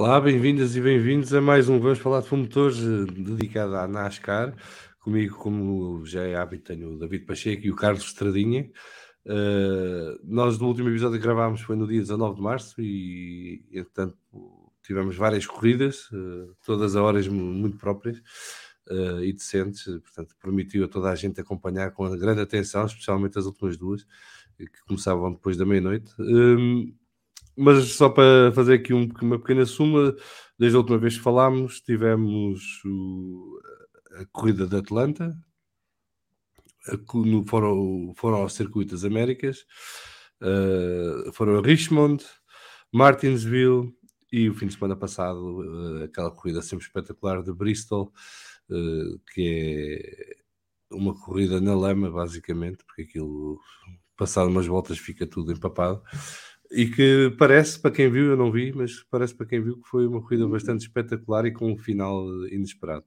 Olá, bem-vindas e bem-vindos a mais um Vamos Falar de Motores dedicado à NASCAR. Comigo, como já é hábito, tenho o David Pacheco e o Carlos Estradinha. Uh, nós, no último episódio que gravámos, foi no dia 19 de março e, entretanto, tivemos várias corridas, uh, todas a horas muito próprias uh, e decentes, portanto, permitiu a toda a gente acompanhar com grande atenção, especialmente as últimas duas, que começavam depois da meia-noite. Um, mas só para fazer aqui um, uma pequena suma, desde a última vez que falámos, tivemos o, a corrida de Atlanta, no, foram, foram ao Circuito das Américas, uh, foram a Richmond, Martinsville e o fim de semana passado uh, aquela corrida sempre espetacular de Bristol, uh, que é uma corrida na lama, basicamente, porque aquilo, passado umas voltas, fica tudo empapado e que parece, para quem viu, eu não vi, mas parece para quem viu que foi uma corrida bastante espetacular e com um final inesperado.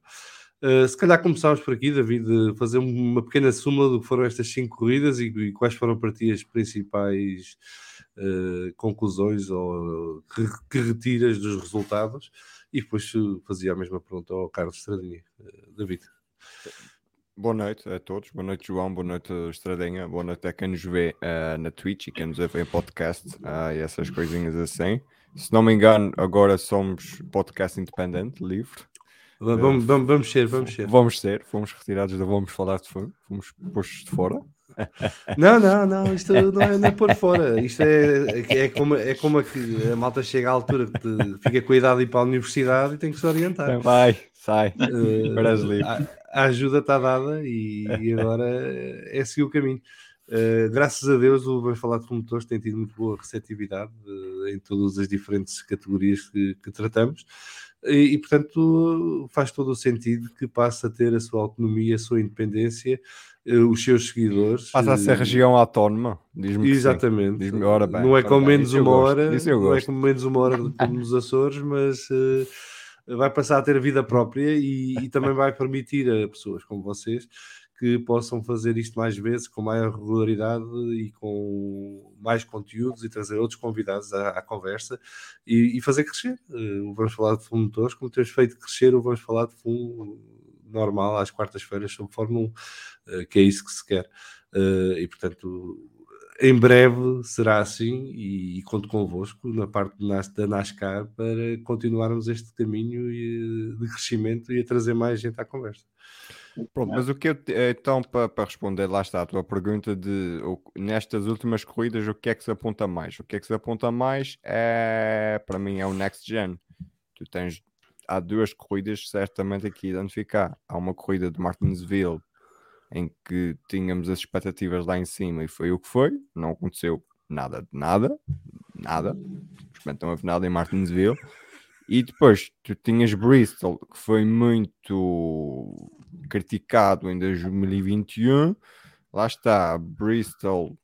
Uh, se calhar começámos por aqui, David, fazer uma pequena suma do que foram estas cinco corridas e, e quais foram para ti as principais uh, conclusões ou que, que, retiras dos resultados e depois fazia a mesma pergunta ao Carlos Estradinha. Uh, David. Boa noite a todos, boa noite João, boa noite Estradinha, boa noite a quem nos vê uh, na Twitch e quem nos vê em podcast uh, e essas coisinhas assim. Se não me engano, agora somos podcast independente, livre. Vamos, vamos, vamos ser, vamos ser. Vamos ser, fomos retirados da Vamos Falar de Fundo, fomos postos de fora. Não, não, não, isto não é, não é por fora. Isto é, é, como, é como a, que a malta chega à altura que fica com a idade de ir para a universidade e tem que se orientar. Vai, sai, uh, a, a, ajuda está dada e, e, agora é seguir o caminho. Uh, graças a Deus, o Vamos Falar de Promotores tem tido muito boa receptividade uh, em todas as diferentes categorias que, que tratamos. E, e, portanto faz todo o sentido que passe a ter a sua autonomia, a sua independência, eh, os seus seguidores. Passa a ser região autónoma, diz-me Exatamente. Diz ora bem, não é com menos uma hora, não é com menos uma hora como nos Açores, mas uh, vai passar a ter vida própria e, e também vai permitir a pessoas como vocês que possam fazer isto mais vezes, com maior regularidade e com mais conteúdos e trazer outros convidados à, à conversa e, e, fazer crescer. Uh, vamos falar de fundo motores, como temos feito crescer Vamos Falar de Fundo normal às quartas-feiras sobre Fórmula 1, uh, que é isso que se quer. Uh, e portanto, em breve será assim e, e conto convosco na parte da NASCAR para continuarmos este caminho de crescimento e a trazer mais gente à conversa. Pronto, mas o que eu então para, para responder lá está a tua pergunta de nestas últimas corridas o que é que se aponta mais? O que é que se aponta mais é para mim é o next gen. Tu tens há duas corridas certamente aqui identificar. Há uma corrida de Martinsville em que tínhamos as expectativas lá em cima e foi o que foi, não aconteceu nada de nada, nada. Simplesmente uma final em Martinsville. E depois tu tinhas Bristol, que foi muito criticado em 2021. Lá está, Bristol,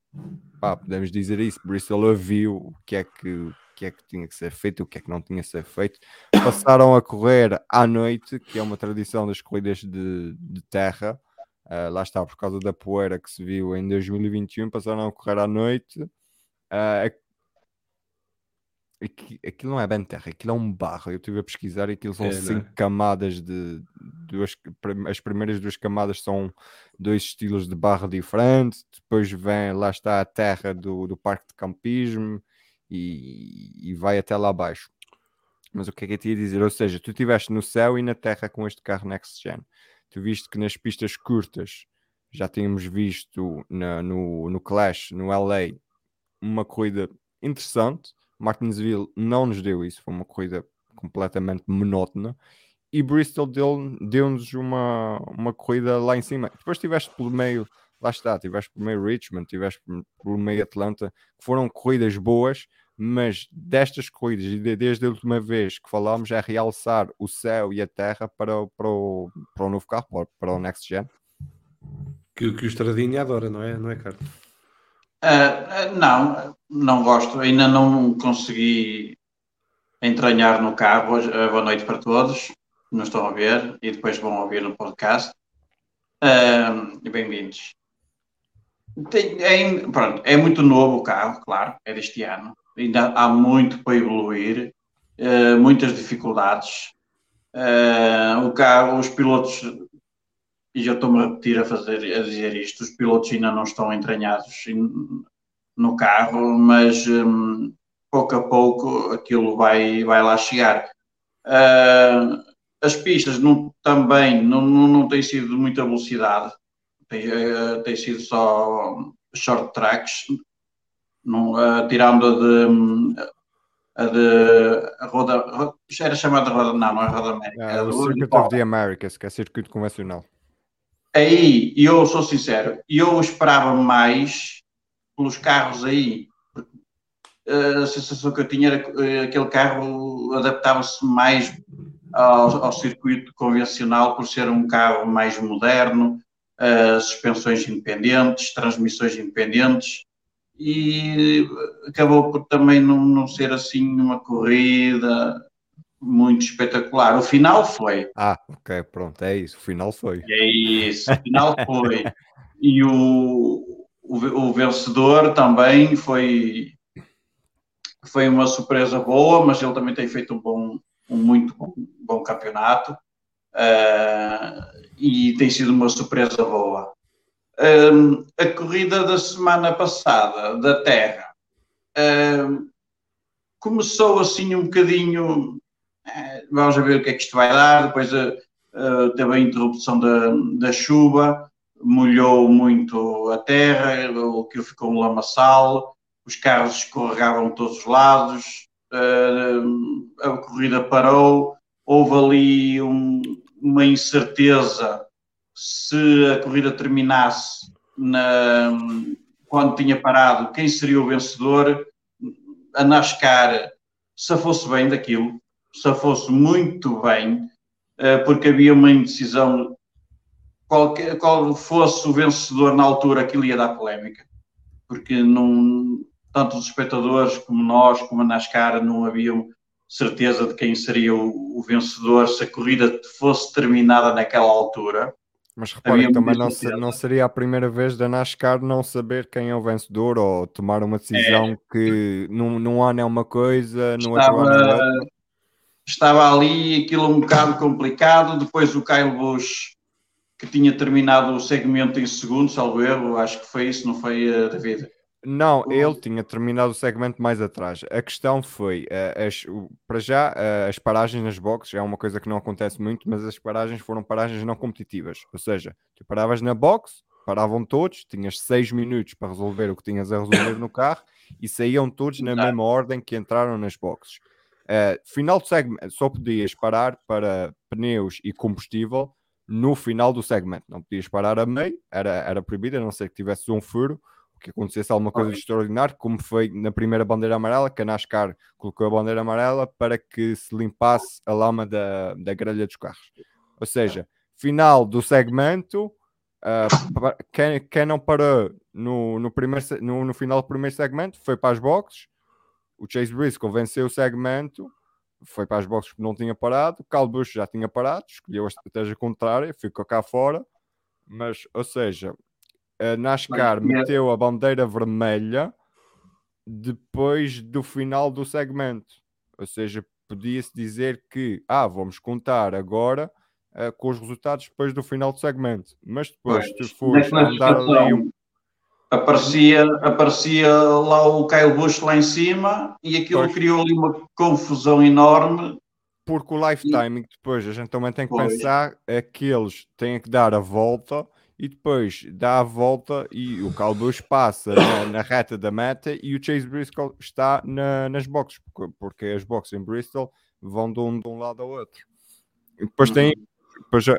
pá, podemos dizer isso. Bristol viu o que é que, que é que tinha que ser feito, o que é que não tinha que ser feito. Passaram a correr à noite, que é uma tradição das corridas de, de terra. Uh, lá está, por causa da poeira que se viu em 2021, passaram a correr à noite. Uh, aquilo não é bem terra, aquilo é um barro. Eu estive a pesquisar e aquilo são é, cinco é? camadas de duas, as primeiras duas camadas são dois estilos de barro diferentes, depois vem, lá está a terra do, do parque de campismo e, e vai até lá abaixo. Mas o que é que eu te ia dizer? Ou seja, tu estiveste no céu e na terra com este carro Next Gen. Tu viste que nas pistas curtas já tínhamos visto na, no, no Clash, no LA, uma corrida interessante Martinsville não nos deu isso, foi uma corrida completamente monótona. E Bristol deu-nos uma, uma corrida lá em cima. Depois tiveste pelo meio, lá está, tiveste pelo meio Richmond, tiveste pelo meio Atlanta, que foram corridas boas, mas destas corridas, e desde a última vez que falámos, é realçar o céu e a terra para, para, o, para o novo carro, para, para o Next Gen. Que, que o Estradinha adora, não é, não é, Carlos? Uh, não, não gosto. Ainda não consegui entranhar no carro. Uh, boa noite para todos. Não estão a ver e depois vão ouvir no podcast. Uh, Bem-vindos. É, pronto, é muito novo o carro, claro, é deste ano. Ainda há muito para evoluir. uh, muitas dificuldades. Uh, o carro, os pilotos, e já estou-me a repetir a, fazer, a dizer isto, os pilotos ainda não estão entranhados no carro, mas um, pouco a pouco aquilo vai, vai lá chegar. Uh, as pistas não, também não, não, não têm sido de muita velocidade, uh, tem sido só short tracks, não, uh, tirando a de, a de a roda, era chamada roda, não, não é roda América. É, o Circuit of the Americas, que é circuito convencional. Aí, eu sou sincero, eu esperava mais pelos carros aí, a sensação que eu tinha era que eh, aquele carro adaptava-se mais ao, ao, circuito convencional por ser um carro mais moderno, uh, suspensões independentes, transmissões independentes e acabou por também não, não ser assim uma corrida muito espetacular. O final foi. Ah, ok, pronto, é isso. O final foi. É isso, o final foi. e o, o, o vencedor também foi foi uma surpresa boa, mas ele também tem feito um bom, um muito bom, bom campeonato uh, e tem sido uma surpresa boa. Uh, a corrida da semana passada da Terra uh, começou assim um bocadinho. vamos ver o que é que isto vai dar. Depois teve a interrupção da, da chuva, molhou muito a terra, aquilo ficou um lamaçal os carros escorregavam todos os lados, uh, a corrida parou, houve ali um, uma incerteza se a corrida terminasse na, quando tinha parado, quem seria o vencedor. A NASCAR se fosse bem daquilo, se fosse muito bem, uh, porque havia uma indecisão. Qual fosse o vencedor na altura, aquilo ia dar polémica, porque não, tanto os espectadores como nós, como a NASCAR, não haviam certeza de quem seria o, o vencedor se a corrida fosse terminada naquela altura. Mas repare, também não, se, não, seria a primeira vez da NASCAR não saber quem é o vencedor ou tomar uma decisão é. que num, num ano é uma coisa, no estava, outro ano é outra. Estava ali aquilo um bocado complicado. Depois o Kyle Busch, que tinha terminado o segmento em segundo, salvo erro, acho que foi isso, não foi, uh, David? Não, ele tinha terminado o segmento mais atrás. A questão foi, uh, as, para já, uh, as paragens nas boxes é uma coisa que não acontece muito, mas as paragens foram paragens não competitivas. Ou seja, tu paravas na box, paravam todos, tinhas seis minutos para resolver o que tinhas a resolver no carro e saíam todos na mesma ordem que entraram nas boxes. Uh, final do segmento, só podias parar para pneus e combustível no final do segmento. Não podias parar a meio, era, era proibido, a não ser que tivesse um furo que acontecesse alguma coisa de extraordinário, como foi na primeira bandeira amarela, que a NASCAR colocou a bandeira amarela para que se limpasse a lama da, da grelha dos carros. Ou seja, final do segmento, uh, quem, quem não parou no, no, primeiro, no, no final do primeiro segmento foi para as boxes, o Chase Briscoe venceu o segmento, foi para as boxes que não tinha parado, o Carl Busch já tinha parado, escolheu a estratégia contrária, ficou cá fora, mas, ou seja, a NASCAR meteu a bandeira vermelha depois do final do segmento. Ou seja, podia-se dizer que, ah, vamos contar agora uh, com os resultados depois do final do segmento. Mas depois, se fores andar ali um... Aparecia, aparecia lá o Kyle Busch lá em cima e aquilo pois. criou ali uma confusão enorme. Porque o lifetime e... depois a gente também tem que pois. pensar é que eles têm que dar a volta e depois dá a volta e o Calbush passa na, na, reta da meta e o Chase Briscoe está na, nas boxes, porque, porque, as boxes em Bristol vão de um, de um lado ao outro. E depois tem, uhum. depois, uh,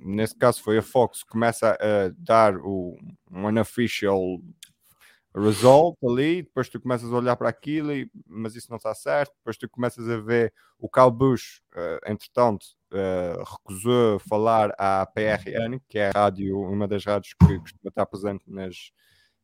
nesse caso foi a Fox, começa a dar o, um unofficial result ali, depois tu começas a olhar para aquilo, e, mas isso não está certo, depois tu começas a ver o Cal Bush, uh, entretanto, uh, recusou falar à PRN, que é a rádio, uma das rádios que costuma estar presente nas,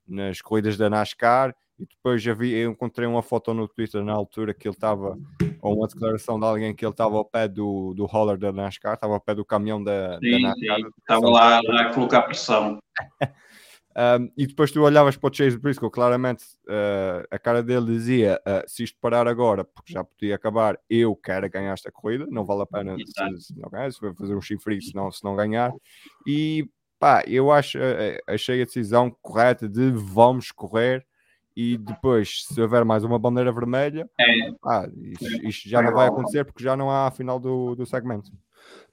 nas corridas da NASCAR, e depois já vi, eu encontrei uma foto no Twitter na altura que ele estava, ou uma declaração de alguém que ele estava ao pé do, do roller da NASCAR, estava ao pé do caminhão da, sim, da NASCAR. Sim, estava lá a colocar pressão. Um, e depois tu olhavas para o Chase Briscoe, claramente uh, a cara dele dizia: uh, se isto parar agora, porque já podia acabar, eu quero ganhar esta corrida, não vale a pena se, se, não ganhar, se vai fazer um chifre se não, se não ganhar. E pá, eu acho, uh, achei a decisão correta de vamos correr. E depois, se houver mais uma bandeira vermelha, é. pá, isto, isto, já não vai acontecer porque já não há a final do, do segmento.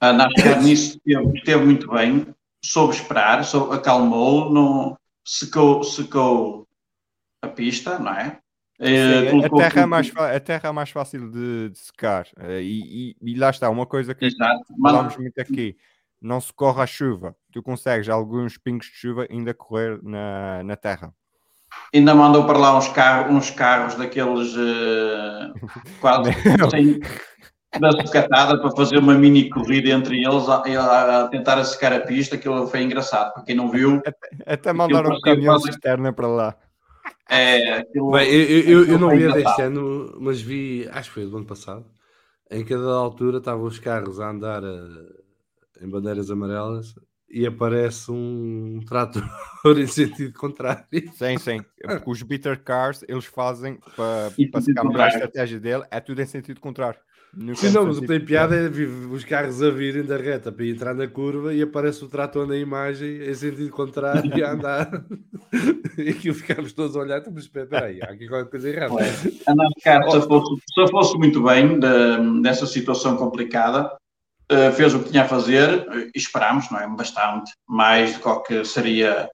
A NASCAR nisso esteve muito bem, soube esperar, soube, acalmou, não, secou, secou a pista, não é? Sim, a, terra é mais, a terra é mais fácil de, de secar. Eh, e, e, e, lá está, uma coisa que Exato. falamos Mas... muito aqui: não se corre a chuva. Tu consegues alguns pingos de chuva ainda correr na, na terra. Ainda mandou para lá uns carros, uns carros daqueles uh, quase sem, da sucatada para fazer uma mini corrida entre eles a, a, tentar secar a pista, aquilo foi engraçado, para quem não viu. Até, até mandaram um caminhão externo para lá. É, aquilo, Bem, eu, eu, eu não vi deste ano, mas vi, acho que foi do ano passado, em cada altura estavam os carros a andar uh, em bandeiras amarelas e aparece um trator em sentido contrário. Sim, sim. Porque os bitter cars eles fazem para, para se cambiar a estratégia dele, é tudo em sentido contrário. Sim, não, mas o que tem piada é os carros a virem da reta para entrar na curva e aparece o trator na imagem em sentido contrário e a andar. e aquilo ficámos todos a olhar, mas espera aí, há aqui qualquer coisa errada. A NASCAR se fosse, se fosse muito bem de, dessa situação complicada, uh, fez o que tinha a fazer e esperámos, não é? Bastante, mais do que seria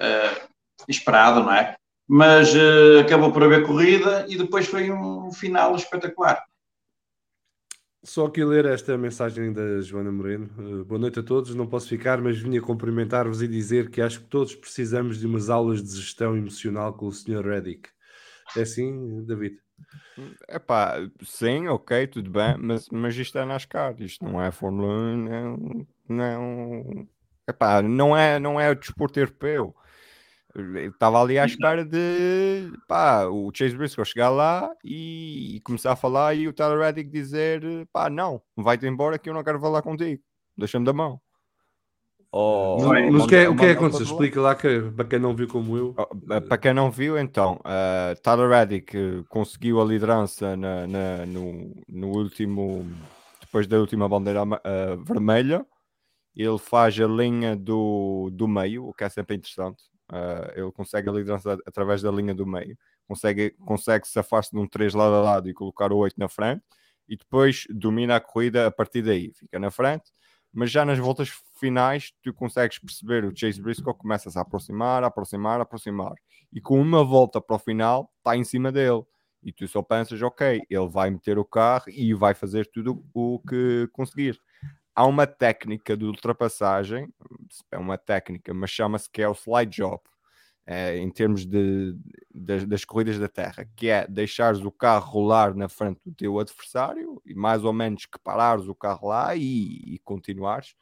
uh, esperado, não é? Mas uh, acabou por haver corrida e depois foi um final espetacular. Só aqui ler esta mensagem da Joana Moreno. Uh, boa noite a todos. Não posso ficar, mas vinha cumprimentar-vos e dizer que acho que todos precisamos de umas aulas de gestão emocional com o Sr. Reddick. É assim, David? É pá, sim, ok, tudo bem, mas, mas isto é NASCAR, isto não é Fórmula 1, não, não, epá, não, é, não é desporto europeu estava ali à espera de pá, o Chase Briscoe chegar lá e, e, começar a falar e o Tyler Reddick dizer pá, não, vai-te embora que eu não quero falar contigo, deixa-me da mão. Oh, mas o que é, o que é que aconteceu? Explica lá que, para quem não viu como eu. Oh, para quem não viu, então, uh, Tyler Reddick conseguiu a liderança na, na, no, no último, depois da última bandeira uh, vermelha. Ele faz a linha do, do meio, o que é sempre interessante Uh, ele consegue a liderança através da linha do meio, consegue, consegue safar-se de um 3 lado a lado e colocar o 8 na frente, e depois domina a corrida a partir daí, fica na frente. Mas já nas voltas finais, tu consegues perceber o Chase Briscoe começa -se a aproximar, a aproximar, a aproximar, e com uma volta para o final, está em cima dele. E tu só pensas, ok, ele vai meter o carro e vai fazer tudo o que conseguir há uma técnica de ultrapassagem, é uma técnica, mas chama-se que é o slide job, é, em termos de, de, das corridas da terra, que é deixares o carro rolar na frente do teu adversário e mais ou menos que parares o carro lá e, e continuares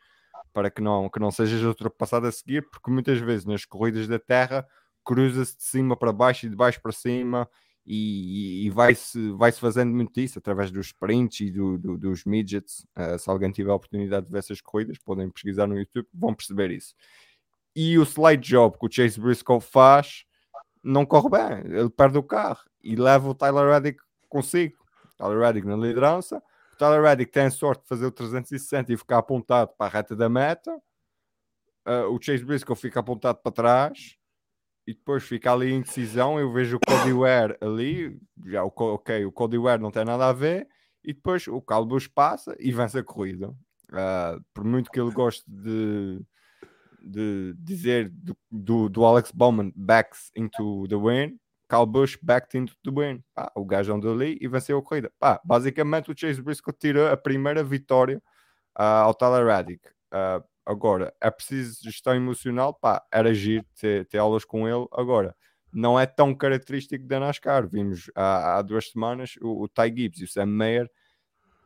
para que não, que não sejas ultrapassado a seguir, porque muitas vezes nas corridas da terra cruza-se de cima para baixo e de baixo para cima e, e vai-se vai -se fazendo muito isso através dos sprints e do, do, dos midgets. Uh, se alguém tiver a oportunidade de ver essas corridas, podem pesquisar no YouTube, vão perceber isso. E o slide job que o Chase Briscoe faz não corre bem, ele perde o carro e leva o Tyler Reddick consigo. Tyler Reddick na liderança. O Tyler Reddick tem a sorte de fazer o 360 e ficar apontado para a reta da meta. Uh, o Chase Briscoe fica apontado para trás e depois fica ali em decisão. Eu vejo o Cody Ware ali, já o, ok, o Cody Ware não tem nada a ver, e depois o Calbus passa e vence a corrida. Uh, por muito que ele goste de, de dizer do, do, do, Alex Bowman backs into the win, Cal Busch backed into the win. Pá, o gajo andou ali e venceu a corrida. Pá, basicamente o Chase Briscoe tirou a primeira vitória uh, ao Tyler Reddick. Uh, Agora, é preciso gestão emocional, pá, era agir, ter, ter aulas com ele. Agora, não é tão característico da NASCAR. Vimos há, há duas semanas o, o Ty Gibbs e o Sam Mayer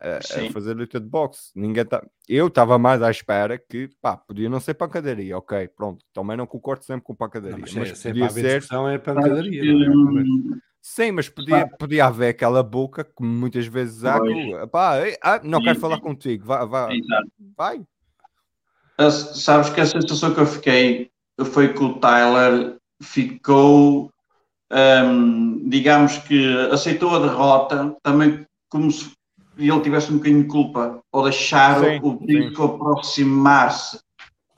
a, a fazer luta de boxe. Ninguém tá... Eu estava mais à espera que, pá, podia não ser pancadaria, ok, pronto. Também não concordo sempre com pancadaria. Não, mas, mas é, podia ser. é pancadaria. Não é? Sim, mas podia, podia haver aquela boca que muitas vezes há. Pá, ah, não quero falar contigo, vai, vai, vai. Sabes que a sensação que eu fiquei foi que o Tyler ficou, um, digamos que aceitou a derrota, também como se ele tivesse um bocadinho de culpa, ou deixar sim, o brinco aproximar-se.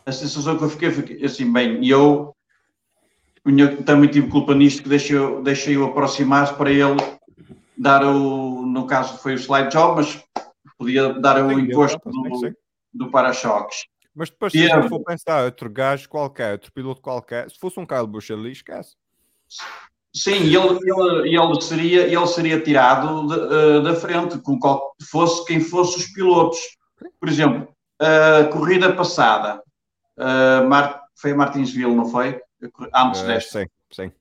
A sensação que eu fiquei foi assim, bem, eu também tive culpa nisto, que deixei, deixei-o aproximar-se para ele dar o, no caso foi o slide job, mas podia dar o imposto do, do para-choques. Mas depois, se a for pensar, outro gajo qualquer, outro piloto qualquer, se fosse um Kyle Busch ali, esquece. Sim, ele, ele, ele, seria, ele seria tirado de, uh, da frente, com qual, fosse quem fosse os pilotos. Por exemplo, a uh, corrida passada, uh, Mar, foi a Martinsville, não foi? Antes desta. Sim, sim.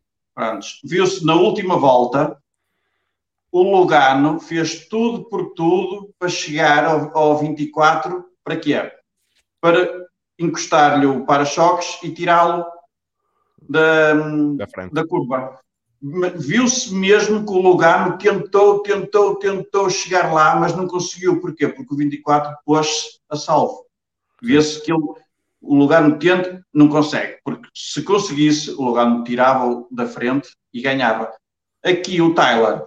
Viu-se na última volta, o Lugano fez tudo por tudo para chegar ao, ao 24, para quê? Para encostar-lhe o para-choques e tirá-lo da, da, da, curva. Viu-se mesmo que o Lugano tentou, tentou, tentou chegar lá, mas não conseguiu. Porquê? Porque o 24 pôs-se a salvo. Vê-se que ele, o Lugano tenta, não consegue. Porque se conseguisse, o Lugano tirava-o da frente e ganhava. Aqui o Tyler,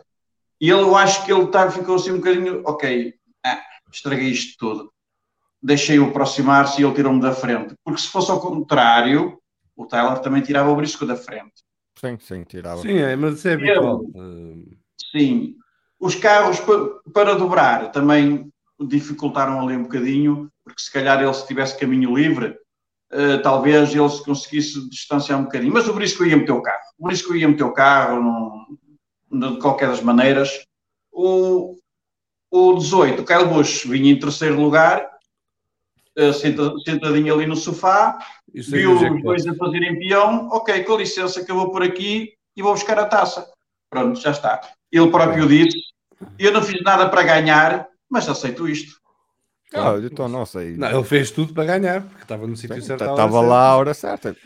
ele, eu acho que ele tá, ficou assim um bocadinho, ok, ah, estraguei isto tudo deixei-o aproximar-se e ele tirou-me da frente. Porque se fosse ao contrário, o Tyler também tirava o brisco da frente. Sim, sim, tirava. Sim, é, mas isso é habitual. Sim. Os carros para dobrar também dificultaram ali um bocadinho, porque se calhar ele se tivesse caminho livre, uh, talvez ele se conseguisse distanciar um bocadinho. Mas o Brisco ia meter o carro. O Brisco ia meter o carro, não, de qualquer das maneiras. O, o 18, o Kyle Busch vinha em terceiro lugar sentadinho ali no sofá, Isso viu os dois a fazerem peão, ok, com licença que eu vou por aqui e vou buscar a taça. Pronto, já está. Ele próprio disse, eu não fiz nada para ganhar, mas aceito isto. Ah, então não sei. Não, ele fez tudo para ganhar, porque estava no sítio certo. Estava lá a hora certa.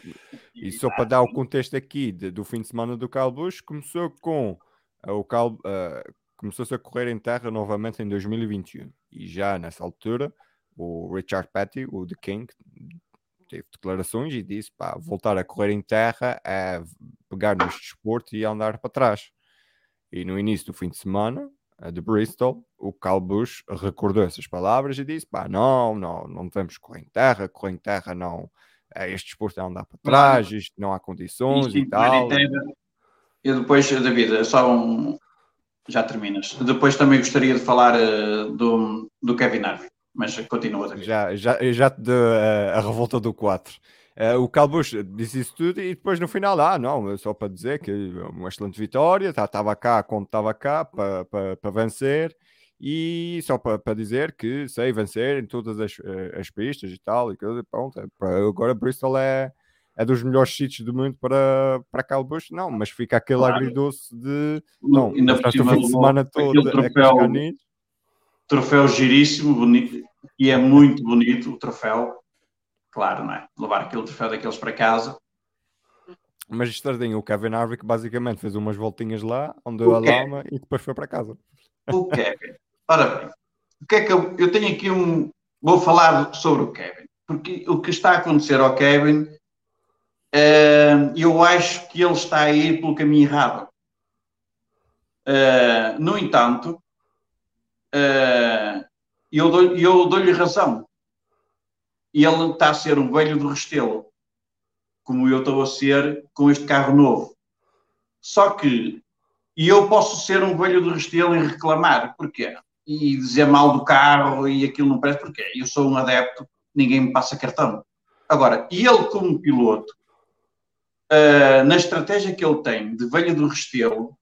E só para dar o contexto aqui de, do fim de semana do Calbush, começou com uh, o Cal, uh, começou-se a correr em terra novamente em 2021. E já nessa altura o Richard Petty, o The King, teve declarações e disse: pá, voltar a correr em terra é pegar neste desporto e andar para trás. E no início do fim de semana, de Bristol, o Cal Bush recordou essas palavras e disse: pá, não, não, não devemos correr em terra, correr em terra não. É, este desporto é andar para trás, isto não há condições isto e tal. E depois, David, só um. Já terminas. Depois também gostaria de falar uh, do, do Kevin Harvey mas continua a Já, já, já te deu a, a revolta do 4. Uh, eh, o Calbush disse isso tudo e depois no final, ah, não, só para dizer que uma excelente vitória, estava tá, cá quando estava cá para, para, para vencer e só para, para dizer que sei vencer em todas as, eh, as pistas e tal, e pronto, é agora Bristol é, é dos melhores sítios do mundo para, para Calbush, não, mas fica aquele claro. agridoce de não, ainda de semana todo é troféu giríssimo, bonito, e é muito bonito o troféu. Claro, não é? Levar aquele troféu daqueles para casa. Mas estardinho, o Kevin Harvick basicamente fez umas voltinhas lá, onde deu a lama e depois foi para casa. O Kevin. Ora bem, o que é que eu, eu tenho aqui um. Vou falar sobre o Kevin, porque o que está a acontecer ao Kevin, uh, eu acho que ele está a ir pelo caminho errado. Uh, no entanto, uh, eu dou-lhe dou razão. E ele está a ser um velho do Restelo, como eu estou a ser com este carro novo. Só que e eu posso ser um velho do Restelo e reclamar, porquê? E dizer mal do carro e aquilo não parece, porquê? Eu sou um adepto, ninguém me passa cartão. Agora, ele como piloto, uh, na estratégia que ele tem de velho do Restelo,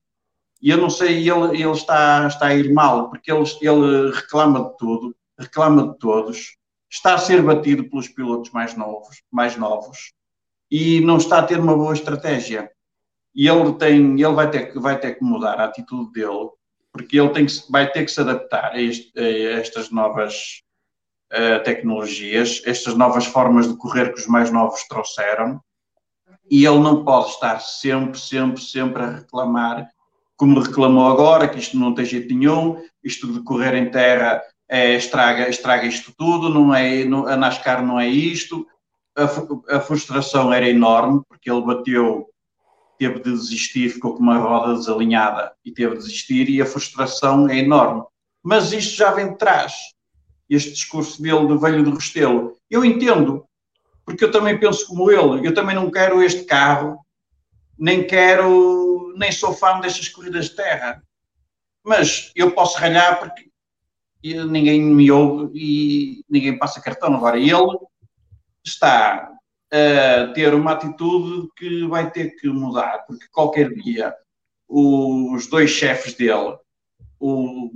e eu não sei, ele, ele está, está a ir mal, porque ele, ele reclama de tudo, reclama de todos, está a ser batido pelos pilotos mais novos, mais novos e não está a ter uma boa estratégia. E ele tem, ele vai ter, vai ter que mudar a atitude dele, porque ele tem que, vai ter que se adaptar a, este, a estas novas uh, tecnologias, estas novas formas de correr que os mais novos trouxeram, e ele não pode estar sempre, sempre, sempre a reclamar como reclamou agora, que isto não tem jeito nenhum, isto de correr em terra é, estraga, estraga isto tudo, não é, não, a NASCAR não é isto. a, a, frustração era enorme, porque ele bateu, teve de desistir, ficou com uma roda desalinhada e teve de desistir, e a frustração é enorme. Mas isto já vem de trás, este discurso dele de velho de Restelo. Eu entendo, porque eu também penso como ele, eu também não quero este carro, nem quero, nem sou fã destas corridas de terra. Mas eu posso ralhar porque ninguém me ouve e ninguém passa cartão. Agora, ele está a ter uma atitude que vai ter que mudar, porque qualquer dia os dois chefes dele, o,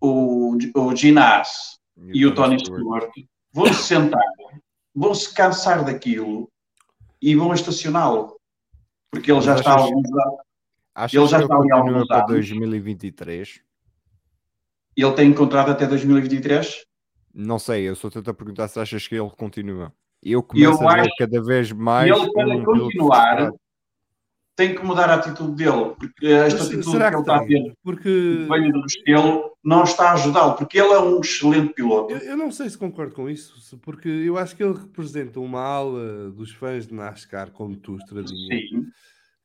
o, o Ginás e, e o Tony Stewart, vão se sentar, vão se cansar daquilo e vão estacioná-lo. Porque ele já está alguns anos. Ele já está ali há alguns para 2023. Ele tem contrato até 2023? Não sei, eu só tento perguntar se achas que ele continua. Eu começo eu a ver cada vez mais. Ele, para um continuar, tem que mudar a atitude dele, porque esta Mas, atitude que ele está a ter, porque veio do estilo, não está a ajudá-lo, porque ele é um excelente piloto. Eu, eu, não sei se concordo com isso, porque eu acho que ele representa uma ala dos fãs de NASCAR, como tu, Estradinha. Sim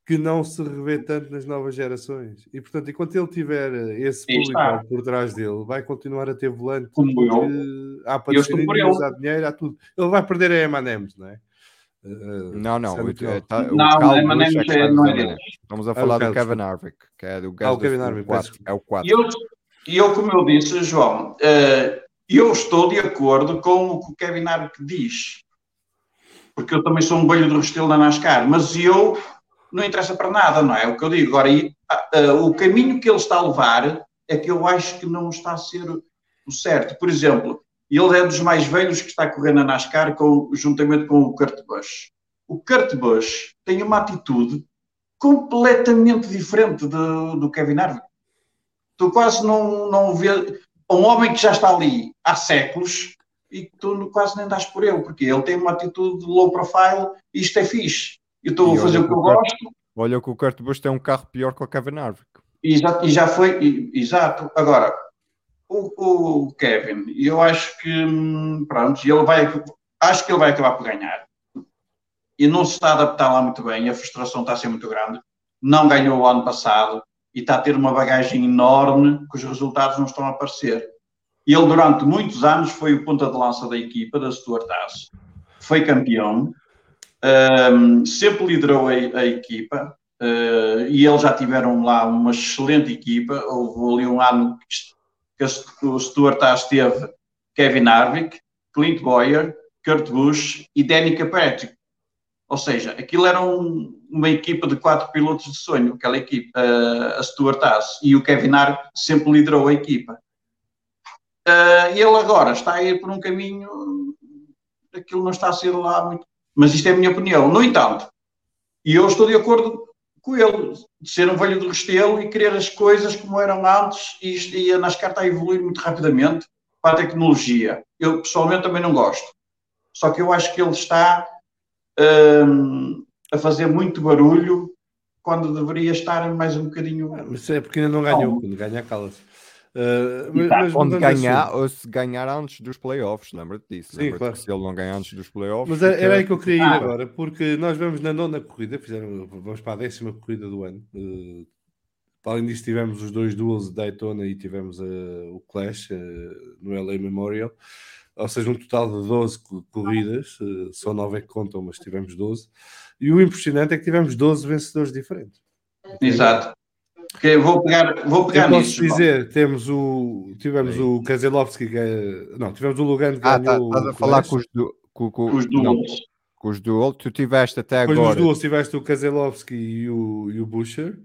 que não se revê tanto nas novas gerações. E portanto, enquanto ele tiver esse público por trás dele, vai continuar a ter volante. Como eu. Há há dinheiro, há tudo. Ele vai perder a M&M's, não é? Uh, não, não. O, é, tá, o não, M&M's é, não é dele. Estamos a falar é do Kevin Harvick, que é do ah, o Kevin Harvick, 4, é o 4. E eu, eu, como eu disse, João, uh, eu estou de acordo com o que o Kevin Harvick diz. Porque eu também sou um bolho do Restelo da NASCAR, mas eu não interessa para nada, não é? O que eu digo. Agora, e, uh, o caminho que ele está a levar é que eu acho que não está a ser o certo. Por exemplo, ele é dos mais velhos que está correndo a NASCAR com, juntamente com o Kurt Busch. O Kurt Busch tem uma atitude completamente diferente do, do Kevin Harvick. Tu quase não, não vê um homem que já está ali há séculos e tu quase nem das por ele, porque ele tem uma atitude low profile e isto é fixe. Eu estou a fazer o que eu gosto. Olha que o Kurt Busch tem um carro pior que o Kevin Harvick. Exato, e já foi, exato. Agora, o, o, Kevin, eu acho que, hum, pronto, ele vai, acho que ele vai acabar por ganhar. E não se está a adaptar lá muito bem, a frustração está a ser muito grande. Não ganhou o ano passado e está a ter uma bagagem enorme que os resultados não estão a aparecer. Ele, durante muitos anos, foi o ponta de lança da equipa, da Stuart Haas. Foi campeão, um, sempre liderou a, a equipa uh, e eles já tiveram lá uma excelente equipa. Houve ali um ano que, que o Stuart Haas teve Kevin Harvick, Clint Boyer, Kurt Busch e Danny Patrick. Ou seja, aquilo era um, uma equipa de quatro pilotos de sonho, aquela equipa, uh, a Stuart Haas, e o Kevin Harvick sempre liderou a equipa. Uh, ele agora está a ir por um caminho, aquilo não está a ser lá muito mas isto é a minha opinião. No entanto, e eu estou de acordo com ele, de ser um velho do Restelo e querer as coisas como eram antes, e, e a NASCAR está a evoluir muito rapidamente para a tecnologia. Eu pessoalmente também não gosto. Só que eu acho que ele está hum, a fazer muito barulho quando deveria estar mais um bocadinho. Ah, mas é porque ainda não ganhou, quando ganha cala-se. Uh, mas, mas onde ganhar, ou se ganhar antes dos playoffs, lembra-te disso? Sim, lembra claro. se ele não ganhar antes dos playoffs. Mas era, era aí que eu queria ir ah. agora, porque nós vamos na nona corrida, fizeram, vamos para a décima corrida do ano. Uh, além disso, tivemos os dois duels de Daytona e tivemos uh, o Clash no LA Memorial, ou seja, um total de 12 corridas, só 9 é que contam, mas tivemos 12. E o impressionante é que tivemos 12 vencedores diferentes. Exato. Okay, vou pegar, vou pegar Eu posso dizer, temos o, tivemos Sim. o Kazelowski, que é, não, tivemos o Lugano que ah, tá, ganhou. Estás a falar com os, du, com, com, com os duels. Com os duels, tu tiveste até Depois agora. Depois tiveste o Kazelowski e o, e o Busher.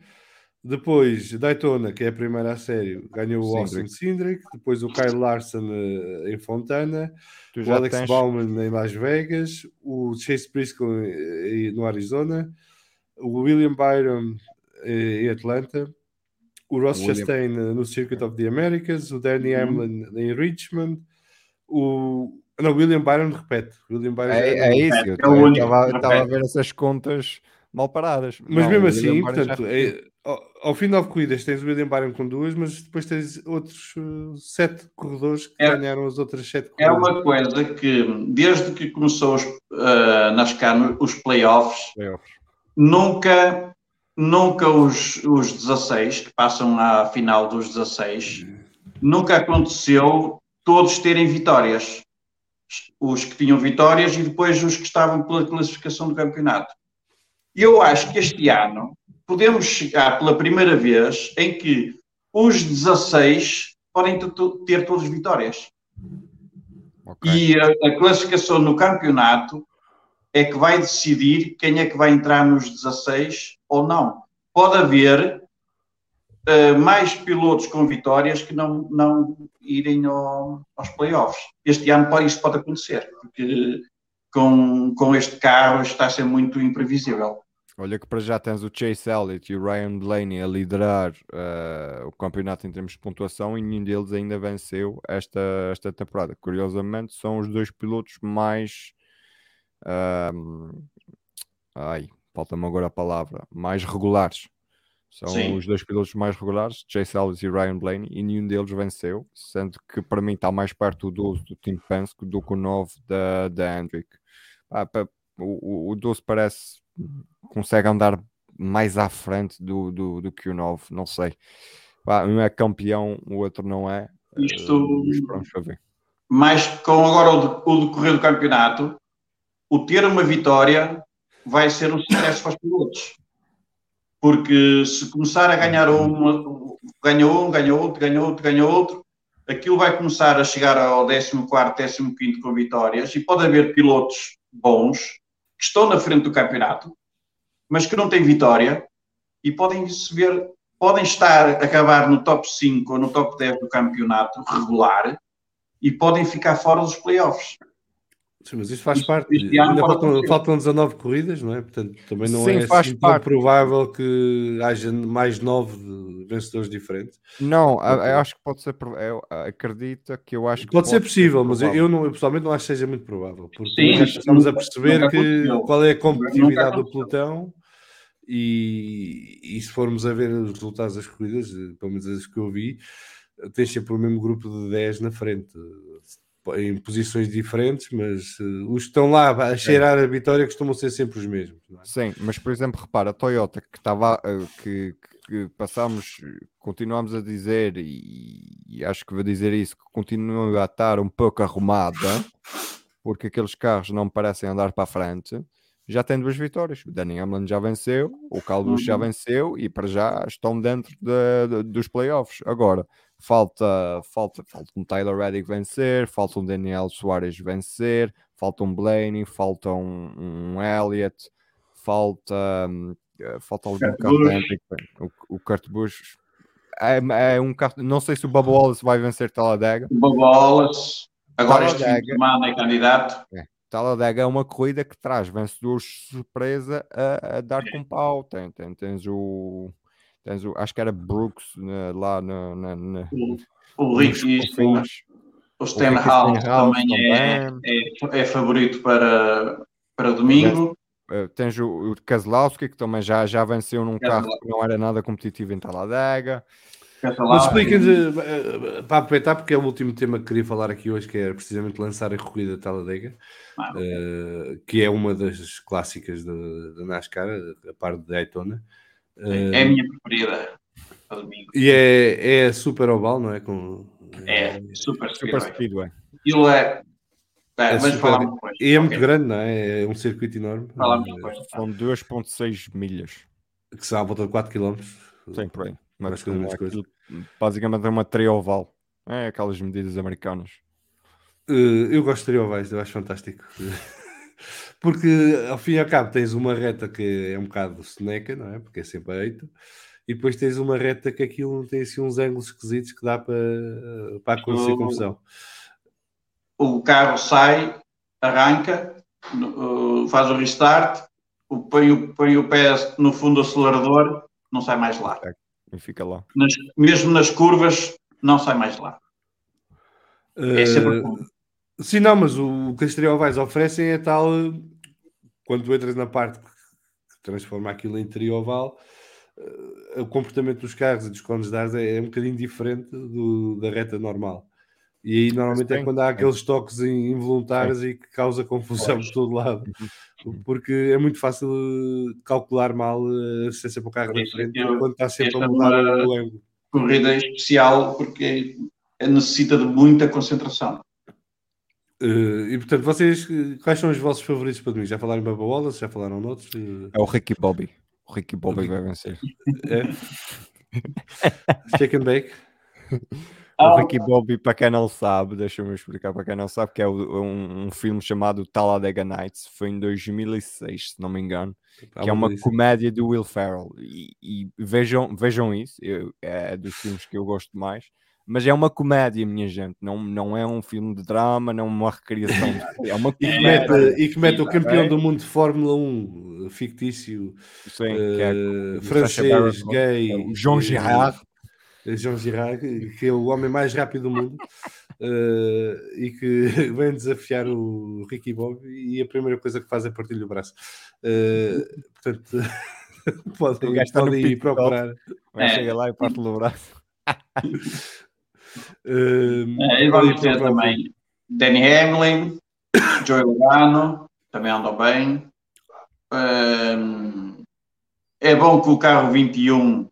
Depois Daytona, que é a primeira a sério, ganhou o Austin Cindric. Depois o Kyle Larson uh, em Fontana. o Alex tens... Bauman em Las Vegas. O Chase Briscoe uh, no Arizona. O William Byron uh, em Atlanta o Ross William. Chastain eh, no Circuit of the Americas, o Danny uhum. Hamlin em Richmond, o não, William Byron repete. William Byron é, é, isso, eu estava a ver essas contas mal paradas. Mas Não, mesmo o assim, portanto, é- ao, ao fim de nove corridas tens o William Byron com duas, mas depois tens outros uh, sete corredores que É- ganharam as outras sete É corridas. uma coisa que, desde que começou os, uh, NASCAR, os playoffs, Playoffs. nunca, nunca os, os 16, que passam à final dos 16, nunca aconteceu todos terem vitórias. Os que tinham vitórias e depois os que estavam pela classificação do campeonato. Eu acho que este ano podemos chegar pela primeira vez em que os 16 podem ter, todas vitórias. Ok. E a, a classificação no campeonato é que vai decidir quem é que vai entrar nos 16 ou não. Pode haver eh, mais pilotos com vitórias que não, não irem ao- aos playoffs. Este ano pode, isso pode acontecer, porque com, com este carro está a ser muito imprevisível. Olha que para já tens o Chase Elliott e o Ryan Blaney a liderar eh, o campeonato em termos de pontuação e nenhum deles ainda venceu esta, esta temporada. Curiosamente, são os dois pilotos mais. Ai, falta-me agora a palavra. Mais regulares. São Sim. os dois pilotos mais regulares, Chase Elliott e Ryan Blaney, e nenhum deles venceu, sendo que para mim está mais perto o 12 do Team Penske do que o 9 da, da Hendrick. Ah, o, o, o 12 parece consegue andar mais à frente do, do, do que o 9, não sei. Pá, um é campeão, o outro não é. Isto- ver. Mas com agora o, o decorrer do campeonato, o ter uma vitória vai ser um sucesso para os pilotos. Porque se começar a ganhar um, ganha um, ganha outro, ganha outro, ganha outro, aquilo vai começar a chegar ao 14º, 15º com vitórias e pode haver pilotos bons que estão na frente do campeonato, mas que não têm vitória e podem se ver, podem estar, acabar no top 5 ou no top 10 do campeonato regular e podem ficar fora dos playoffs. Sim, mas isso faz parte. este Ainda pode faltam, faltam 19 corridas, não é? Portanto, também não Sim, é faz assim tão parte. provável que haja mais nove de- vencedores diferentes. Não, eu acho que pode ser. Eu, acredita que eu acho que Pode ser possível, mas eu, não, eu pessoalmente não acho que seja muito provável. Porque Sim, estamos a perceber que, qual é a competitividade do pelotão e, e se formos a ver os resultados das corridas, eh, pelo menos as que eu vi, eh, tens sempre o mesmo grupo de 10 na frente, em posições diferentes, mas eh, os que estão lá a cheirar a vitória costumam ser sempre os mesmos. não é? Sim, mas por exemplo, repara, a Toyota que estava eh, que, que passámos, continuamos a dizer, e, e acho que vou dizer isso, que continua a estar um pouco arrumada, porque aqueles carros não parecem andar para a frente. Já tem duas vitórias. O Danny Hamlin já venceu, o Carl Busch já Uhum. venceu e para já estão dentro de- de- dos playoffs. Agora, falta, falta, falta um Tyler Reddick vencer, falta um Daniel Soares vencer, falta um Blaney, falta um, um Elliott, falta, hum, eh, falta algum o, o Kurt Busch. É, é um não sei se o Bubba Wallace vai vencer Talladega. Bobolas, agora este fim de Talladega. semana é candidato. Talladega é uma corrida que traz vencedores de surpresa a, a dar com pau. Tem, tem, tens o. Tens o, acho que era Brooks né, lá na, na, na, O, o Ricky, o, Stenhouse Stenhouse também é, é, é favorito para, para domingo. Eh, tens o, o que também já, já venceu num carro que não era nada competitivo em Talladega. Mas expliquem-nos, eh, para aproveitar, porque é o último tema que queria falar aqui hoje, que é precisamente lançar a corrida de Talladega, Ah. eh, que é uma das clássicas da NASCAR, a par de Daytona. Eh, É a minha preferida para domingo. E é, é super oval, não é? Com, É super Super speedway. Aquilo é. é, É super-. E é muito Ok. grande, não é? É um circuito enorme. Falamos eh, depois. São 2,6 milhas. que são à volta de 4 km. Tem por aí. Mas coisa, como menos coisa. aquilo, basicamente é uma trioval. É aquelas medidas americanas. Eh, eu gosto de triovais, eu acho fantástico. Porque ao fim e ao cabo tens uma reta que é um bocado seneca, não é? Porque é sempre a eito. E depois tens uma reta que aquilo tem assim uns ângulos esquisitos que dá para, para acontecer Oh. confusão. O carro sai, arranca, uh, faz o restart, o- põe, o, põe o pé no fundo do acelerador, não sai mais lá. E fica lá. Nas- mesmo nas curvas, não sai mais lá. É sempre. Sim, não, mas o que as triovais oferecem é tal eh, quando tu entras na parte que transforma aquilo em trioval, uh, o comportamento dos carros e dos cones de ar é, é um bocadinho diferente do, da reta normal. E aí normalmente é quando há aqueles toques involuntários Sim. e que causa confusão pois. por todo lado. Porque é muito fácil calcular mal a assistência para o carro da frente quando está sempre a mudar o ângulo. Corrida especial porque necessita de muita concentração. Uh, e portanto, vocês, quais são os vossos favoritos para mim? Já falaram em Baba Wallace? Já falaram noutros? Uh... É o Ricky Bobby. O Ricky Bobby vai vencer. É. Shake and Bake. O Ricky Bobby, para quem não sabe, deixa-me explicar para quem não sabe, que é um, um filme chamado Talladega Nights, foi em 2006, se não me engano, que é uma comédia do Will Ferrell. E, e vejam, vejam isso, eu, é dos filmes que eu gosto mais mas é uma comédia, minha gente, não, não é um filme de drama, não é uma recriação, é uma comédia. e que mete o campeão do mundo de Fórmula 1, fictício, Sim, uh, é, francês, gay, é João Girard. João Girard, que é o homem mais rápido do mundo. Uh, e que vem desafiar o Ricky Bob e a primeira coisa que faz é partir-lhe o braço. Uh, portanto, podem, podem ir procurar. Vai chegar lá e parte-lhe o braço. Uh, é, vamos ter também Danny Hamlin, Joey Logano, também andam bem. Uh, é bom que o carro 21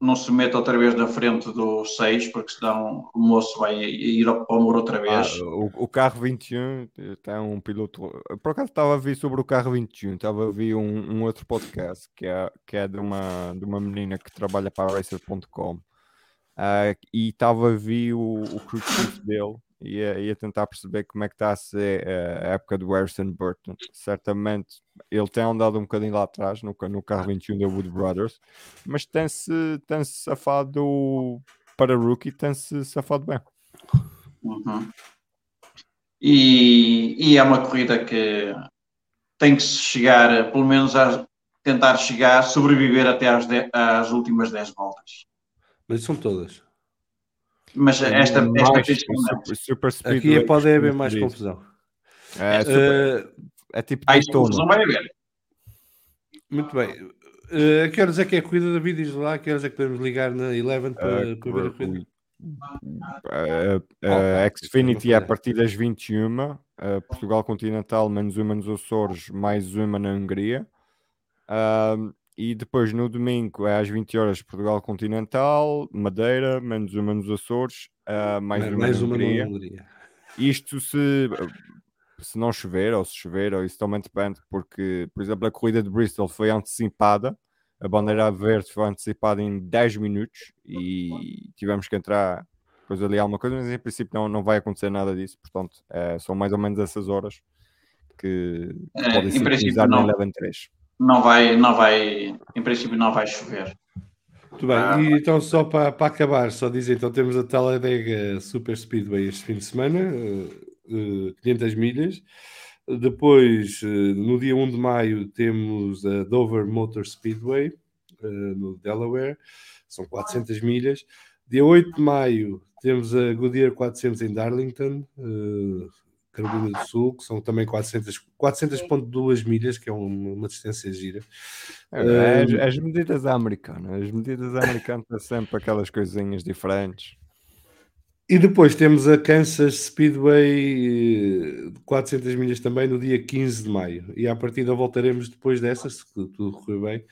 não se meta outra vez na frente do 6, porque senão o moço vai ir ao muro outra vez. Ah, o, o, carro 21 tem um piloto. Por acaso estava a ver sobre o carro 21, estava a ver um, um outro podcast que é, que é de, uma, de uma menina que trabalha para a Racer.com Uh, e estava a ver o, o crew dele e ia, ia, tentar perceber como é que está a ser a época do Harrison Burton. Certamente ele tem andado um bocadinho lá atrás no, no carro 21 da Wood Brothers, mas tem-se tem -se safado para rookie, tem-se safado bem. Uhum. E, e, é uma corrida que tem que se chegar, pelo menos a tentar chegar, sobreviver até às, de, às últimas 10 voltas. Mas são todas. Mas esta, esta mais, super, super speed Aqui pode haver mais confusão. É, super, uh, é tipo ah, confusão vai haver. Muito bem. Uh, que horas é que é a corrida da vida? Diz lá, que horas é que podemos ligar na Eleven para, uh, para ver a corrida? Uh, uh, Xfinity é a partir das 21, uh, Portugal Continental menos uma nos Açores, mais uma na Hungria. Uh, e depois no domingo é às 20 horas Portugal Continental, Madeira, menos uma nos Açores, uh, mais, mais, uma, mais uma Hungria. Hungria. Isto se, se não chover, ou se chover, ou isso também depende, porque, por exemplo, a corrida de Bristol foi antecipada, a bandeira verde foi antecipada em 10 minutos e tivemos que entrar depois ali alguma coisa, mas em princípio não, não vai acontecer nada disso, portanto, é, são mais ou menos essas horas que, que é, podem ser utilizadas na Eleven 3 não vai, não vai, em princípio não vai chover. Muito bem, ah, e então só para, para acabar, só dizer, então temos a Talladega Super Speedway este fim de semana, uh, uh, 500 milhas. Depois, uh, no dia 1 de maio, temos a Dover Motor Speedway, no Delaware, são 400 milhas. Dia 8 de maio, temos a Goodyear 400 em Darlington, Carolina do Sul, que são também 400, 400.2 milhas, que é uma, uma distância gira. É, é, as, as, medidas americanas, as medidas americanas são sempre aquelas coisinhas diferentes. E depois temos a Kansas Speedway 400 eh, milhas também no dia 15 de maio. E à partida voltaremos depois dessa, se tudo correr bem,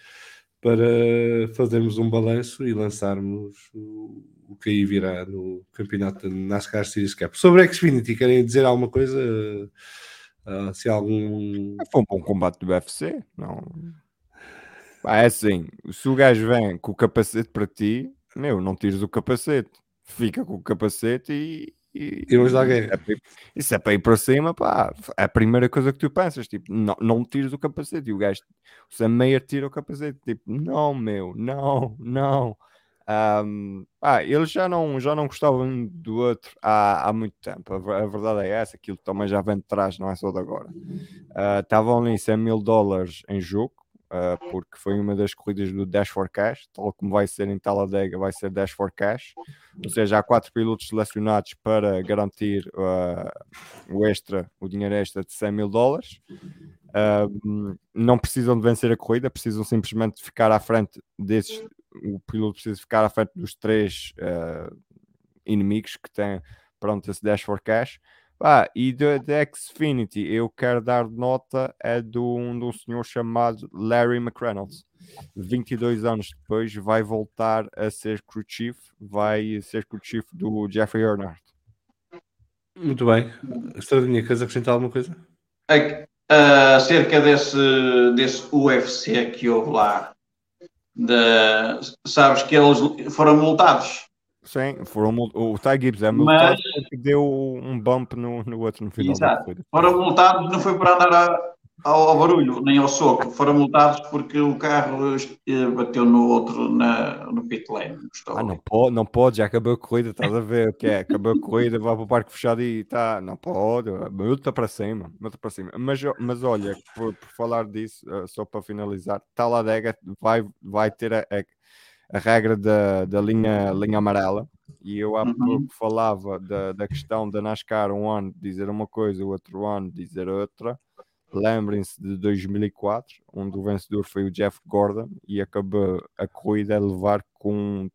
para fazermos um balanço e lançarmos o, o que aí virá no campeonato de NASCAR Series Cup. Sobre a Xfinity, querem dizer alguma coisa? Uh, se algum. Foi um bom combate do UFC, não. é assim, se o gajo vem com o capacete para ti, meu, não tires o capacete, fica com o capacete e. E, e vamos guerra. É, isso é para ir para cima, pá. É a primeira coisa que tu pensas, tipo, não, não tires o capacete. E o gajo, o Sam Meyer tira o capacete, tipo, não, meu, não, não. Um, ah, eles já não, já não gostavam do outro há, há muito tempo. A, a, verdade é essa, aquilo também já vem de trás, não é só de agora. Uh, estavam ali 100 mil dólares em jogo, uh, porque foi uma das corridas do Dash for Cash, tal como vai ser em Talladega, vai ser Dash for Cash. Ou seja, há quatro pilotos selecionados para garantir uh, o extra, o dinheiro extra de 100 mil dólares. Uh, não precisam de vencer a corrida, precisam simplesmente ficar à frente desses. O piloto precisa ficar à frente dos três uh, inimigos que têm, pronto, esse Dash for Cash. Ah, e da Xfinity, eu quero dar nota é de um, de um senhor chamado Larry McReynolds. 22 anos depois, vai voltar a ser crew chief, vai ser crew chief do Jeffrey Earnhardt. Muito bem. Estradinha, queres acrescentar alguma coisa? acerca desse, desse UFC que houve lá, sabes que eles foram multados. Sim, foram, o Ty Gibbs é multado Mas... porque deu um bump no, no outro no final. Exato. Foram multados, não foi para andar a, ao, ao, barulho, nem ao soco. Foram multados porque o carro eh, bateu no outro na, no pit lane. Ah, não pode, não pode, já acabou a corrida, estás a ver o que é? Acabou a corrida, vai para o parque fechado e está. Não pode, multa para cima, multa para cima. Mas, mas olha, por, por falar disso, eh, só para finalizar, Talladega vai, vai ter a, a, a regra da, da linha, linha amarela. E eu há uhum. pouco falava da, da questão da NASCAR um ano dizer uma coisa, o outro ano dizer outra Lembrem-se de 2004, onde o vencedor foi o Jeff Gordon e acabou a corrida a levar com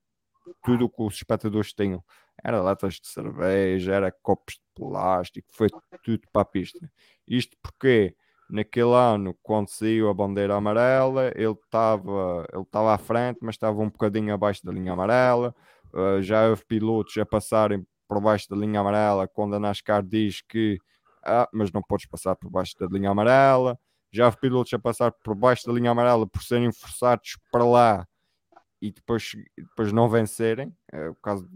tudo o que os espectadores tinham. Era latas de cerveja, era copos de plástico, foi tudo para a pista. Isto porque naquele ano, quando saiu a bandeira amarela, ele estava ele estava à frente, mas estava um bocadinho abaixo da linha amarela. Uh, já houve pilotos a passarem por baixo da linha amarela quando a NASCAR diz que ah, mas não podes passar por baixo da linha amarela. Já houve pilotos a passar por baixo da linha amarela por serem forçados para lá e depois, depois não vencerem. É, o caso,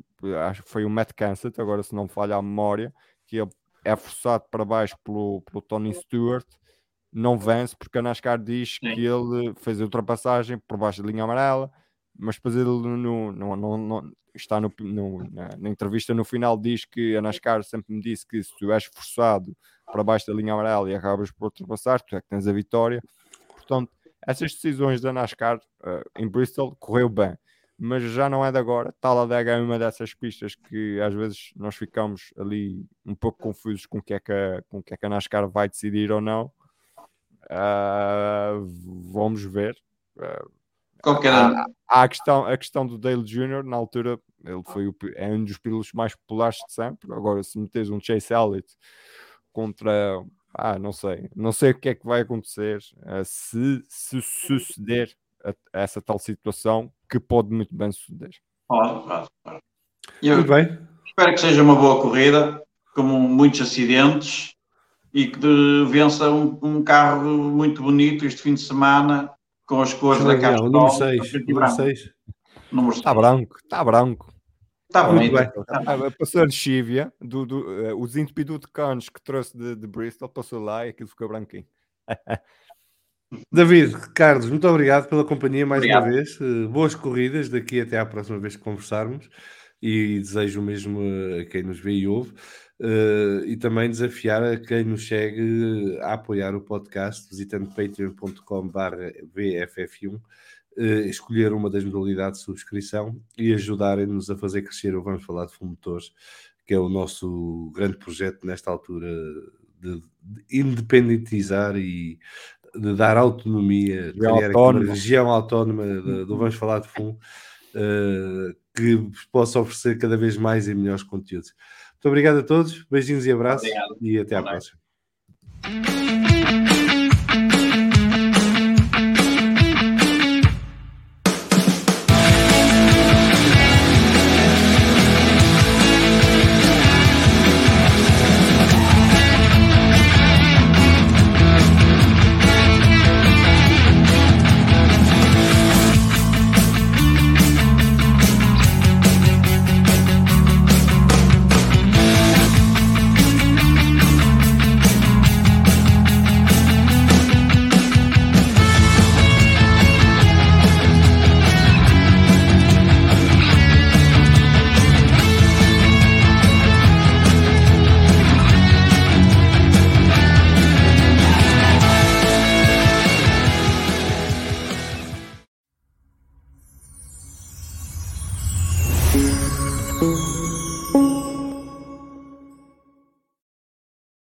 acho que foi o Matt Cansett, agora se não falha a memória, que ele é forçado para baixo pelo, pelo Tony Stewart, não vence porque a NASCAR diz que ele fez a ultrapassagem por baixo da linha amarela, mas depois ele no, no, no, está na, na, entrevista no final diz que a NASCAR sempre me disse que se tu és forçado para baixo da linha amarela e acabas por ultrapassar, tu é que tens a vitória. Portanto, essas decisões da NASCAR uh, em Bristol correu bem, mas já não é de agora. Talladega é uma dessas pistas que às vezes nós ficamos ali um pouco confusos com o que é que a, com o que é que a NASCAR vai decidir ou não. Uh, vamos ver. Uh, Qualquer há, há a, questão, a questão do Dale Jr., na altura, ele foi o, é um dos pilotos mais populares de sempre. Agora, se metes um Chase Elliott contra, ah, não sei, não sei o que é que vai acontecer uh, se, se suceder a, a essa tal situação que pode muito bem suceder. Pode, muito bem. Espero que seja uma boa corrida, como muitos acidentes e que vença um, um carro muito bonito este fim de semana com as cores da caixa. Número 6. Número 6. Está branco, está branco. Está bonito. Tá. Passou de Chívia, do, do, uh, o desentupido de canos que trouxe de, de, Bristol, passou lá e aquilo ficou branquinho. David, Carlos, muito obrigado pela companhia mais obrigado. uma vez. Uh, boas corridas daqui até à próxima vez que conversarmos e desejo mesmo a quem nos vê e ouve. Uh, e também desafiar a quem nos segue a apoiar o podcast visitando patreon.com/vff1 uh, eh, escolher uma das modalidades de subscrição e ajudarem-nos a fazer crescer o Vamos Falar de Fumotores, que é o nosso grande projeto nesta altura de, de independentizar e de dar autonomia, de uma região autónoma do Vamos Falar de Fumo, uh, que possa oferecer cada vez mais e melhores conteúdos. Muito obrigado a todos, beijinhos e abraços obrigado. e até à próxima.